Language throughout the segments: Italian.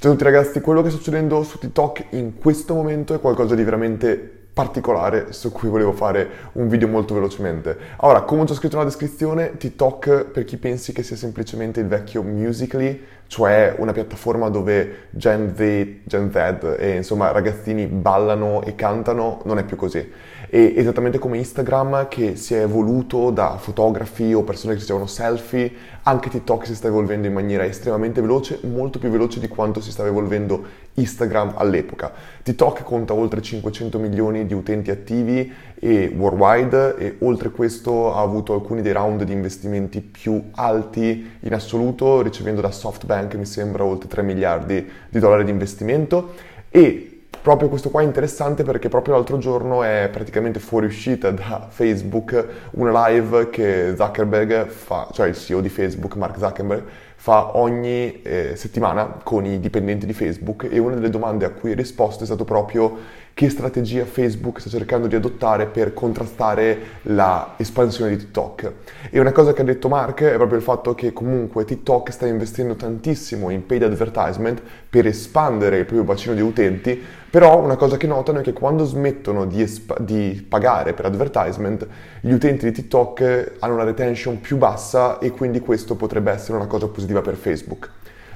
Ciao a tutti ragazzi, quello che sta succedendo su TikTok in questo momento è qualcosa di veramente particolare su cui volevo fare un video molto velocemente. Allora, come ho già scritto nella descrizione, TikTok per chi pensi che sia semplicemente il vecchio Musical.ly, cioè una piattaforma dove Gen Z, Gen Z e insomma ragazzini ballano e cantano, non è più così. E esattamente come Instagram che si è evoluto da fotografi o persone che facevano selfie, anche TikTok si sta evolvendo in maniera estremamente veloce, molto più veloce di quanto si stava evolvendo Instagram all'epoca. TikTok conta oltre 500 milioni di utenti attivi e worldwide e oltre questo ha avuto alcuni dei round di investimenti più alti in assoluto, ricevendo da SoftBank mi sembra oltre 3 miliardi di dollari di investimento. E proprio questo qua è interessante perché proprio l'altro giorno è praticamente fuoriuscita da Facebook una live che Zuckerberg fa, cioè il CEO di Facebook, Mark Zuckerberg, fa ogni eh, settimana con i dipendenti di Facebook e una delle domande a cui ha risposto è stato proprio che strategia Facebook sta cercando di adottare per contrastare l'espansione di TikTok. E una cosa che ha detto Mark è proprio il fatto che comunque TikTok sta investendo tantissimo in paid advertisement per espandere il proprio bacino di utenti, però una cosa che notano è che quando smettono di, esp- di pagare per advertisement, gli utenti di TikTok hanno una retention più bassa e quindi questo potrebbe essere una cosa positiva per Facebook.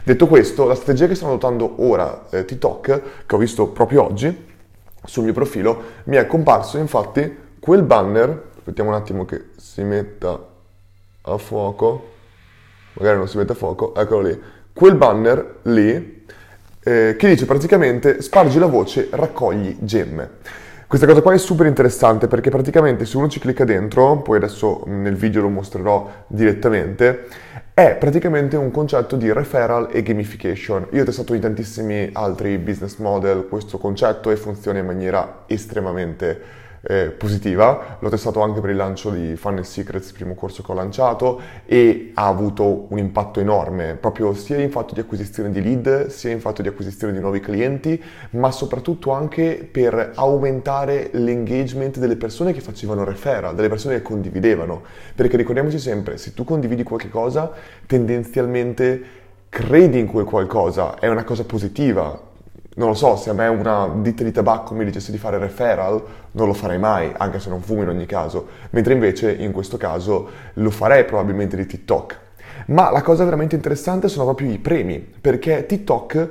Detto questo, la strategia che stanno adottando ora eh, TikTok, che ho visto proprio oggi, sul mio profilo mi è comparso infatti quel banner, aspettiamo un attimo che si metta a fuoco, magari non si mette a fuoco, eccolo lì, quel banner lì eh, che dice praticamente spargi la voce, raccogli gemme. Questa cosa qua è super interessante perché praticamente se uno ci clicca dentro, poi adesso nel video lo mostrerò direttamente, è praticamente un concetto di referral e gamification. Io ho testato in tantissimi altri business model questo concetto e funziona in maniera estremamente eh, positiva. L'ho testato anche per il lancio di Funnel Secrets, il primo corso che ho lanciato, e ha avuto un impatto enorme, proprio sia in fatto di acquisizione di lead, sia in fatto di acquisizione di nuovi clienti, ma soprattutto anche per aumentare l'engagement delle persone che facevano referral, delle persone che condividevano. Perché ricordiamoci sempre, se tu condividi qualche cosa, tendenzialmente credi in quel qualcosa, è una cosa positiva, non lo so, se a me una ditta di tabacco mi dicesse di fare referral, non lo farei mai, anche se non fumo in ogni caso, mentre invece in questo caso lo farei probabilmente di TikTok. Ma la cosa veramente interessante sono proprio i premi, perché TikTok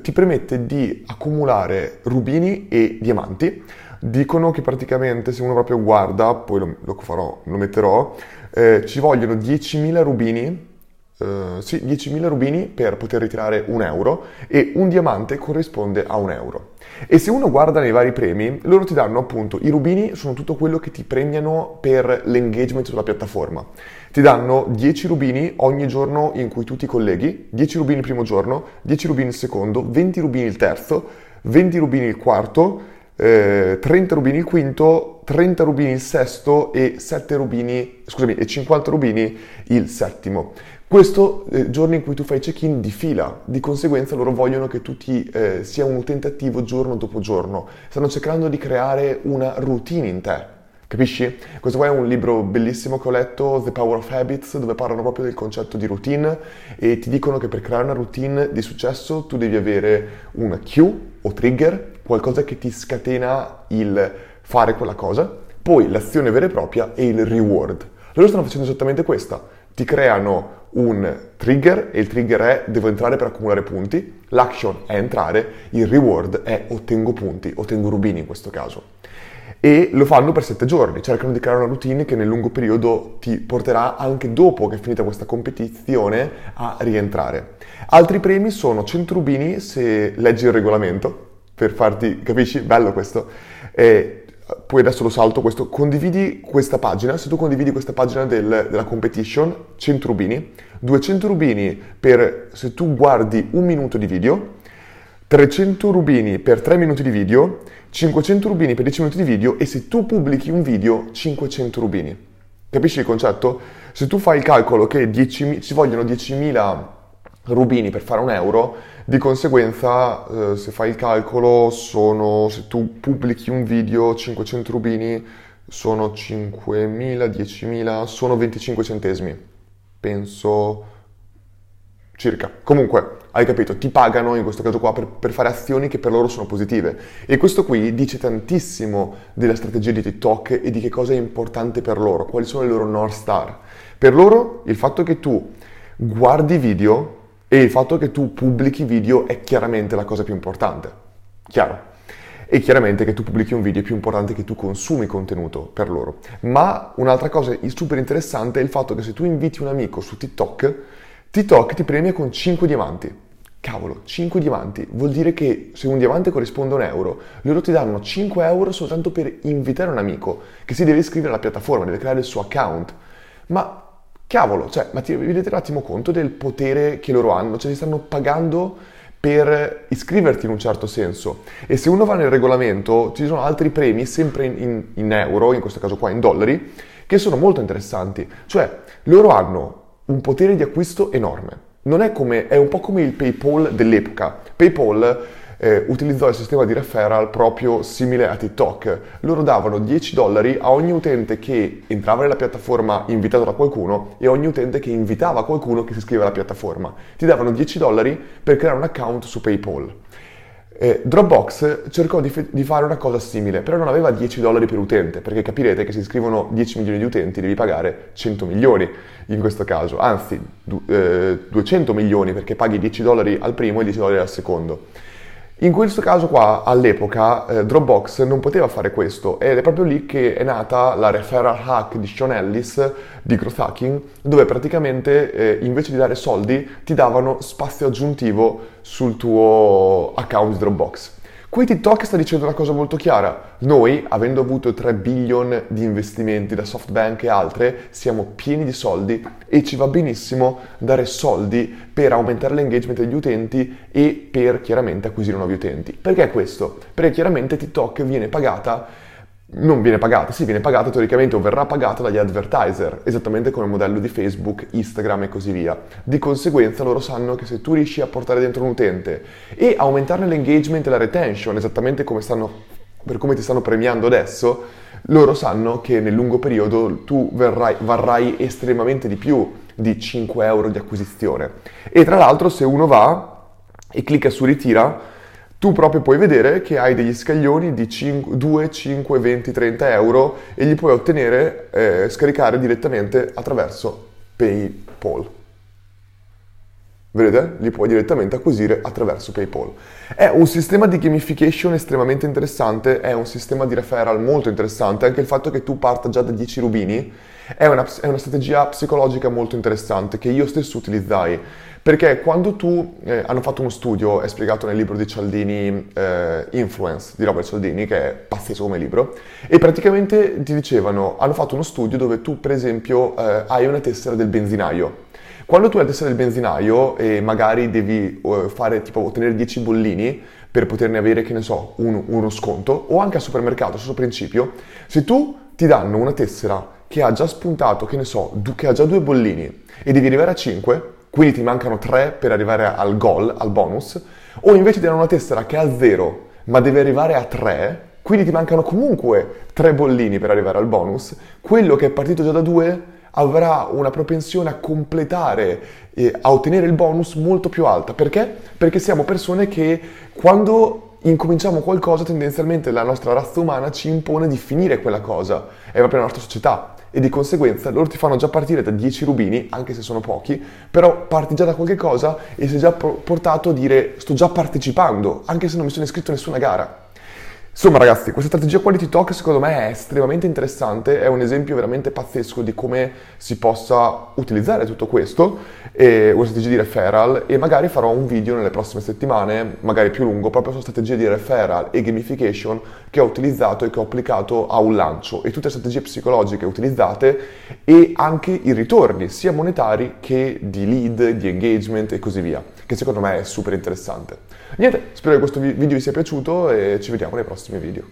ti permette di accumulare rubini e diamanti. Dicono che praticamente se uno proprio guarda, poi lo, lo farò, lo metterò, eh, ci vogliono 10.000 rubini Uh, sì, 10.000 rubini per poter ritirare un euro e un diamante corrisponde a un euro. E se uno guarda nei vari premi, loro ti danno appunto i rubini, sono tutto quello che ti premiano per l'engagement sulla piattaforma. Ti danno 10 rubini ogni giorno in cui tu ti colleghi, 10 rubini il primo giorno, 10 rubini il secondo, 20 rubini il terzo, 20 rubini il quarto, eh, 30 rubini il quinto, 30 rubini il sesto e 7 rubini, scusami, e 50 rubini il settimo. Questo eh, giorno in cui tu fai check-in di fila, di conseguenza loro vogliono che tu ti, eh, sia un utente attivo giorno dopo giorno. Stanno cercando di creare una routine in te. Capisci? Questo qua è un libro bellissimo che ho letto, The Power of Habits, dove parlano proprio del concetto di routine e ti dicono che per creare una routine di successo tu devi avere una cue o trigger, qualcosa che ti scatena il fare quella cosa, poi l'azione vera e propria e il reward. Loro stanno facendo esattamente questa ti creano un trigger e il trigger è devo entrare per accumulare punti, l'action è entrare, il reward è ottengo punti, ottengo rubini in questo caso. E lo fanno per sette giorni, cercano di creare una routine che nel lungo periodo ti porterà anche dopo che è finita questa competizione a rientrare. Altri premi sono 100 rubini se leggi il regolamento, per farti, capisci? Bello questo. E poi adesso lo salto questo, condividi questa pagina, se tu condividi questa pagina del, della competition, 100 rubini, 200 rubini per se tu guardi un minuto di video, 300 rubini per 3 minuti di video, 500 rubini per 10 minuti di video e se tu pubblichi un video 500 rubini. Capisci il concetto? Se tu fai il calcolo che 10, ci vogliono 10.000 rubini per fare un euro, di conseguenza eh, se fai il calcolo sono, se tu pubblichi un video 500 rubini sono 5.000, 10.000, sono 25 centesimi. Penso circa. Comunque, hai capito, ti pagano in questo caso qua per, per, fare azioni che per loro sono positive. E questo qui dice tantissimo della strategia di TikTok e di che cosa è importante per loro, quali sono le loro North Star. Per loro il fatto che tu guardi video e il fatto che tu pubblichi video è chiaramente la cosa più importante. Chiaro. E chiaramente che tu pubblichi un video è più importante che tu consumi contenuto per loro. Ma un'altra cosa super interessante è il fatto che se tu inviti un amico su TikTok, TikTok ti premia con 5 diamanti. Cavolo, 5 diamanti. Vuol dire che se un diamante corrisponde a un euro, loro ti danno 5 euro soltanto per invitare un amico che si deve iscrivere alla piattaforma, deve creare il suo account. Ma cavolo, cioè, ma ti rendete un attimo conto del potere che loro hanno? Cioè, ti stanno pagando per iscriverti in un certo senso. E se uno va nel regolamento, ci sono altri premi, sempre in, in, in euro, in questo caso qua in dollari, che sono molto interessanti. Cioè, loro hanno un potere di acquisto enorme. Non è come, è un po' come il PayPal dell'epoca. PayPal eh, utilizzò il sistema di referral proprio simile a TikTok. Loro davano 10 dollari a ogni utente che entrava nella piattaforma invitato da qualcuno e ogni utente che invitava qualcuno che si iscriveva alla piattaforma. Ti davano 10 dollari per creare un account su PayPal. Eh, Dropbox cercò di, f- di, fare una cosa simile, però non aveva 10 dollari per utente, perché capirete che se iscrivono 10 milioni di utenti devi pagare 100 milioni in questo caso, anzi du- eh, 200 milioni perché paghi 10 dollari al primo e 10 dollari al secondo. In questo caso qua, all'epoca, eh, Dropbox non poteva fare questo ed è proprio lì che è nata la referral hack di Sean Ellis di Growth Hacking, dove praticamente eh, invece di dare soldi ti davano spazio aggiuntivo sul tuo account Dropbox. Qui TikTok sta dicendo una cosa molto chiara. Noi, avendo avuto 3 billion di investimenti da SoftBank e altre, siamo pieni di soldi e ci va benissimo dare soldi per aumentare l'engagement degli utenti e per chiaramente acquisire nuovi utenti. Perché questo? Perché chiaramente TikTok viene pagata non viene pagata, sì, viene pagata teoricamente o verrà pagata dagli advertiser, esattamente come il modello di Facebook, Instagram e così via. Di conseguenza loro sanno che se tu riesci a portare dentro un utente e aumentarne l'engagement e la retention, esattamente come stanno, per come ti stanno premiando adesso, loro sanno che nel lungo periodo tu verrai, varrai estremamente di più di 5 euro di acquisizione. E tra l'altro se uno va e clicca su ritira, tu proprio puoi vedere che hai degli scaglioni di 5, 2, 5, 20, 30 euro e li puoi ottenere, eh, scaricare direttamente attraverso PayPal. Vedete? Li puoi direttamente acquisire attraverso PayPal. È un sistema di gamification estremamente interessante, è un sistema di referral molto interessante, anche il fatto che tu parta già da 10 rubini è una, è una strategia psicologica molto interessante che io stesso utilizzai. Perché quando tu, eh, hanno fatto uno studio, è spiegato nel libro di Cialdini, eh, Influence, di Robert Cialdini, che è pazzesco come libro, e praticamente ti dicevano, hanno fatto uno studio dove tu, per esempio, eh, hai una tessera del benzinaio. Quando tu hai la tessera del benzinaio e magari devi uh, fare, tipo, ottenere 10 bollini per poterne avere, che ne so, un, uno sconto, o anche al supermercato, stesso principio, se tu ti danno una tessera che ha già spuntato, che ne so, che ha già due bollini e devi arrivare a 5, quindi ti mancano 3 per arrivare al goal, al bonus, o invece ti danno una tessera che ha 0 ma deve arrivare a 3, quindi ti mancano comunque 3 bollini per arrivare al bonus, quello che è partito già da 2 avrà una propensione a completare e a ottenere il bonus molto più alta. Perché? Perché siamo persone che quando incominciamo qualcosa tendenzialmente la nostra razza umana ci impone di finire quella cosa, è proprio la nostra società e di conseguenza loro ti fanno già partire da 10 rubini, anche se sono pochi, però parti già da qualche cosa e sei già portato a dire sto già partecipando, anche se non mi sono iscritto a nessuna gara. Insomma ragazzi, questa strategia quality talk secondo me è estremamente interessante, è un esempio veramente pazzesco di come si possa utilizzare tutto questo, e una strategia di referral e magari farò un video nelle prossime settimane, magari più lungo, proprio su strategie di referral e gamification che ho utilizzato e che ho applicato a un lancio e tutte le strategie psicologiche utilizzate e anche i ritorni sia monetari che di lead, di engagement e così via, che secondo me è super interessante. Niente, spero che questo video vi sia piaciuto e ci vediamo nei prossimi video.